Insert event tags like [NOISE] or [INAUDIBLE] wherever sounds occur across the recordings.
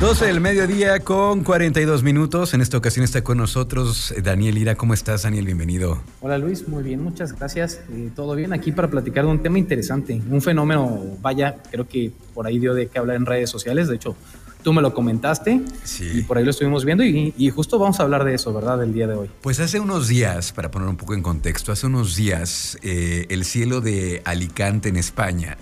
12 del mediodía con 42 minutos. En esta ocasión está con nosotros Daniel Ira. ¿Cómo estás, Daniel? Bienvenido. Hola, Luis. Muy bien, muchas gracias. Eh, Todo bien aquí para platicar de un tema interesante. Un fenómeno, vaya, creo que por ahí dio de qué hablar en redes sociales. De hecho, tú me lo comentaste Sí. y por ahí lo estuvimos viendo y, y justo vamos a hablar de eso, ¿verdad? El día de hoy. Pues hace unos días, para poner un poco en contexto, hace unos días eh, el cielo de Alicante en España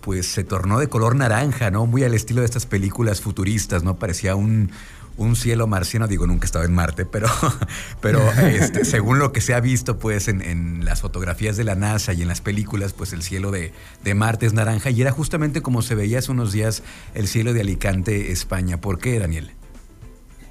pues se tornó de color naranja, ¿no? Muy al estilo de estas películas futuristas, ¿no? Parecía un, un cielo marciano, digo, nunca he estado en Marte, pero, [LAUGHS] pero este, [LAUGHS] según lo que se ha visto pues en, en las fotografías de la NASA y en las películas, pues el cielo de, de Marte es naranja y era justamente como se veía hace unos días el cielo de Alicante, España. ¿Por qué, Daniel?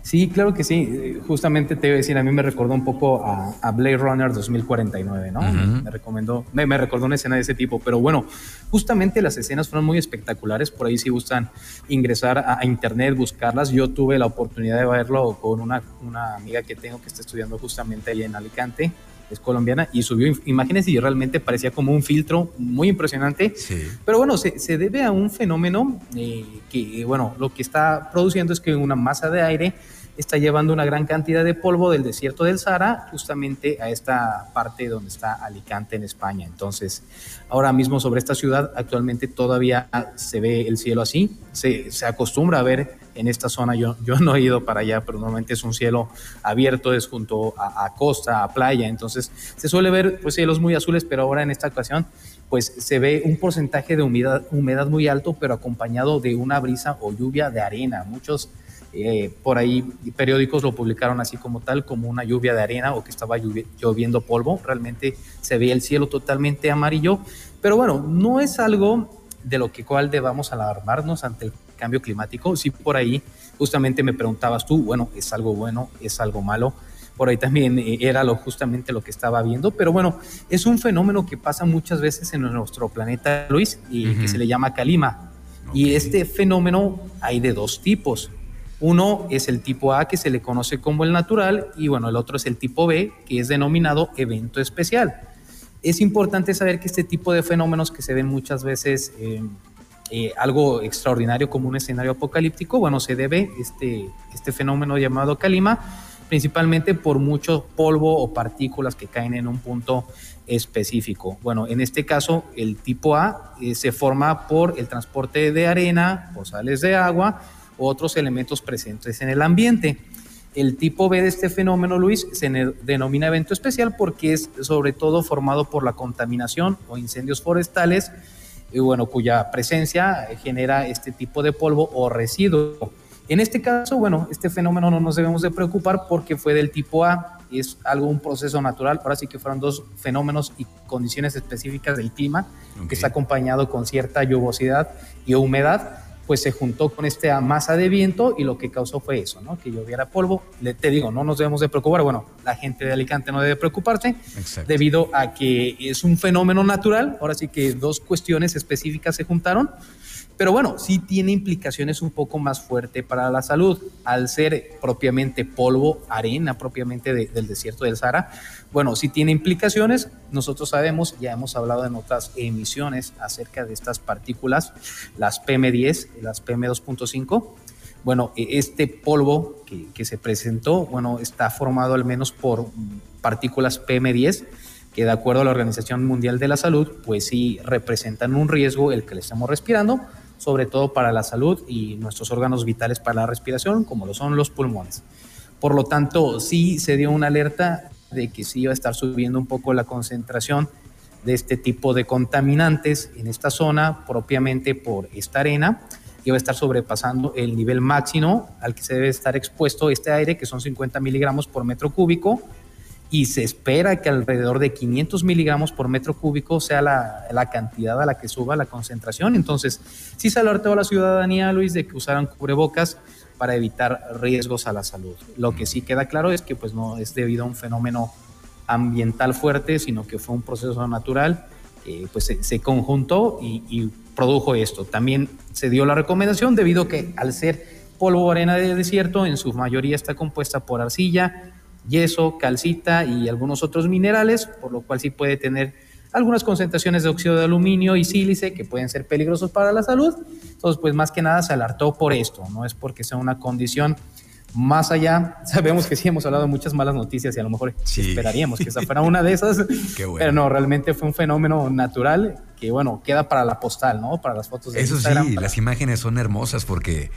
Sí, claro que sí. Eh, Justamente te iba a decir, a mí me recordó un poco a, a Blade Runner 2049, ¿no? Ujú. Me recomendó, me, me recordó una escena de ese tipo, pero bueno, justamente las escenas fueron muy espectaculares. Por ahí si gustan ingresar a, a internet, buscarlas. Yo tuve la oportunidad de verlo con una, una amiga que tengo que está estudiando justamente ahí en Alicante, es colombiana, y subió im- imágenes y realmente parecía como un filtro muy impresionante. Sí. Pero bueno, se, se debe a un fenómeno eh, que, bueno, lo que está produciendo es que una masa de aire está llevando una gran cantidad de polvo del desierto del Sahara justamente a esta parte donde está Alicante en España. Entonces, ahora mismo sobre esta ciudad actualmente todavía se ve el cielo así, se, se acostumbra a ver en esta zona, yo, yo no he ido para allá, pero normalmente es un cielo abierto, es junto a, a costa, a playa, entonces se suele ver pues cielos muy azules, pero ahora en esta ocasión pues se ve un porcentaje de humedad, humedad muy alto, pero acompañado de una brisa o lluvia de arena. Muchos eh, por ahí periódicos lo publicaron así como tal, como una lluvia de arena o que estaba lloviendo polvo. Realmente se veía el cielo totalmente amarillo. Pero bueno, no es algo de lo que cual debamos alarmarnos ante el cambio climático. Sí, por ahí justamente me preguntabas tú, bueno, ¿es algo bueno? ¿Es algo malo? Por ahí también eh, era lo, justamente lo que estaba viendo. Pero bueno, es un fenómeno que pasa muchas veces en nuestro planeta, Luis, y que se le llama calima. Y este fenómeno hay de dos tipos. Uno es el tipo A, que se le conoce como el natural, y bueno, el otro es el tipo B, que es denominado evento especial. Es importante saber que este tipo de fenómenos que se ven muchas veces, eh, algo extraordinario como un escenario apocalíptico, bueno, se debe este, este fenómeno llamado calima, principalmente por mucho polvo o partículas que caen en un punto específico. Bueno, en este caso, el tipo A eh, se forma por el transporte de arena, o sales de agua, otros elementos presentes en el ambiente. El tipo B de este fenómeno, Luis, se denomina evento especial porque es sobre todo formado por la contaminación o incendios forestales, y bueno, cuya presencia genera este tipo de polvo o residuo. En este caso, bueno, este fenómeno no nos debemos de preocupar porque fue del tipo A, es algo, un proceso natural, ahora sí que fueron dos fenómenos y condiciones específicas del clima, Ok. que está acompañado con cierta lluvosidad y humedad, pues se juntó con esta masa de viento y lo que causó fue eso, ¿no? Que lloviera polvo. Le, te digo, no nos debemos de preocupar, bueno, la gente de Alicante no debe preocuparse, Exacto. debido a que es un fenómeno natural, ahora sí que dos cuestiones específicas se juntaron, pero bueno, sí tiene implicaciones un poco más fuerte para la salud, al ser propiamente polvo, arena propiamente de- del desierto del Sahara, bueno, sí tiene implicaciones, nosotros sabemos, ya hemos hablado en otras emisiones acerca de estas partículas, las PM10, las PM2.5, bueno, e- este polvo que, que se presentó, bueno, está formado al menos por partículas PM10, que de acuerdo a la Organización Mundial de la Salud, pues sí representan un riesgo el que le estamos respirando, sobre todo para la salud y nuestros órganos vitales para la respiración, como lo son los pulmones. Por lo tanto, sí se dio una alerta de que sí iba a estar subiendo un poco la concentración de este tipo de contaminantes en esta zona, propiamente por esta arena, iba a estar sobrepasando el nivel máximo al que se debe estar expuesto este aire, que son 50 miligramos por metro cúbico, y se espera que alrededor de 500 miligramos por metro cúbico sea la, la cantidad a la que suba la concentración. Entonces, sí se alertó a la ciudadanía, Luis, de que usaran cubrebocas para evitar riesgos a la salud. Lo que sí queda claro es que pues no es debido a un fenómeno ambiental fuerte, sino que fue un proceso natural, pues se, conjuntó y, produjo esto. También se dio la recomendación debido a que al ser polvo arena de desierto, en su mayoría está compuesta por arcilla, yeso, calcita y algunos otros minerales, por lo cual sí puede tener algunas concentraciones de óxido de aluminio y sílice que pueden ser peligrosos para la salud. Entonces, pues más que nada se alertó por esto, no es porque sea una condición más allá, [LAUGHS] sabemos que sí hemos hablado de muchas malas noticias y a lo mejor esperaríamos que esa fuera [LAUGHS] una de esas, pero no, realmente fue un fenómeno natural que, bueno, queda para la postal, ¿no? Para las fotos de Eso sí, las imágenes son hermosas porque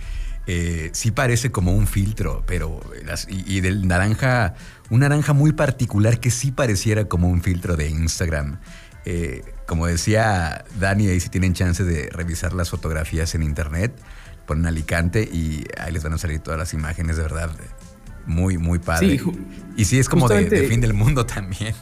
eh, sí parece como un filtro, pero y, del naranja, un naranja muy particular que sí pareciera como un filtro de Instagram. Eh, como decía Dani, ahí si tienen chance de revisar las fotografías en internet, ponen Alicante y ahí les van a salir todas las imágenes, de verdad. Muy, muy padre. y sí, es como de fin del mundo también.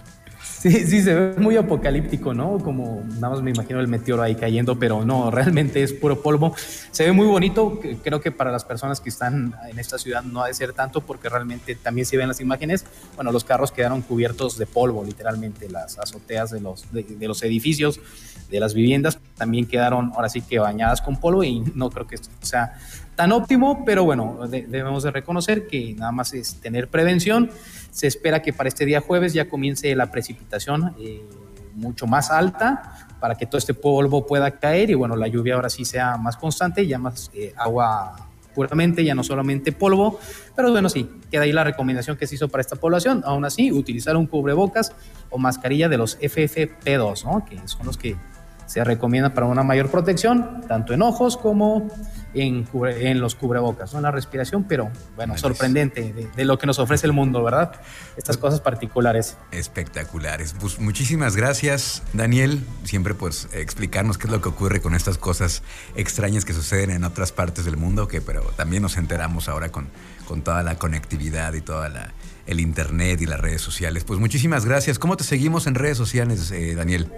Sí, sí, se ve muy apocalíptico, ¿no? Como nada más me imagino el meteoro ahí cayendo, pero no, realmente es puro polvo. Se ve muy bonito, creo que para las personas que están en esta ciudad no ha de ser tanto porque realmente también se ven las imágenes, bueno, los carros quedaron cubiertos de polvo, literalmente, las azoteas de los, de, los edificios, de las viviendas también quedaron ahora sí que bañadas con polvo y no creo que esto sea tan óptimo, pero bueno, debemos de reconocer que nada más es tener prevención se espera que para este día jueves ya comience la precipitación eh, mucho más alta para que todo este polvo pueda caer y bueno, la lluvia ahora sí sea más constante, ya más eh, agua puramente, ya no solamente polvo, pero bueno, sí, queda ahí la recomendación que se hizo para esta población. Aún así, utilizar un cubrebocas o mascarilla de los FFP2, ¿no? que son los que se recomiendan para una mayor protección, tanto en ojos como en, los cubrebocas, ¿no? La respiración, pero bueno, sorprendente de, lo que nos ofrece el mundo, ¿verdad? Estas cosas particulares. Espectaculares. Pues muchísimas gracias, Daniel, siempre pues explicarnos qué es lo que ocurre con estas cosas extrañas que suceden en otras partes del mundo, que pero también nos enteramos ahora con, con toda la conectividad y toda la el internet y las redes sociales. Pues muchísimas gracias. ¿Cómo te seguimos en redes sociales, eh, Daniel?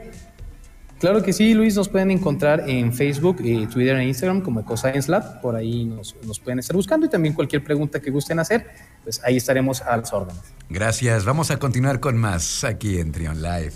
Claro que sí, Luis, nos pueden encontrar en Facebook, eh, Twitter e Instagram como EcoScience Lab, por ahí nos, pueden estar buscando y también cualquier pregunta que gusten hacer, pues ahí estaremos a las órdenes. Gracias, vamos a continuar con más aquí en Trion Live.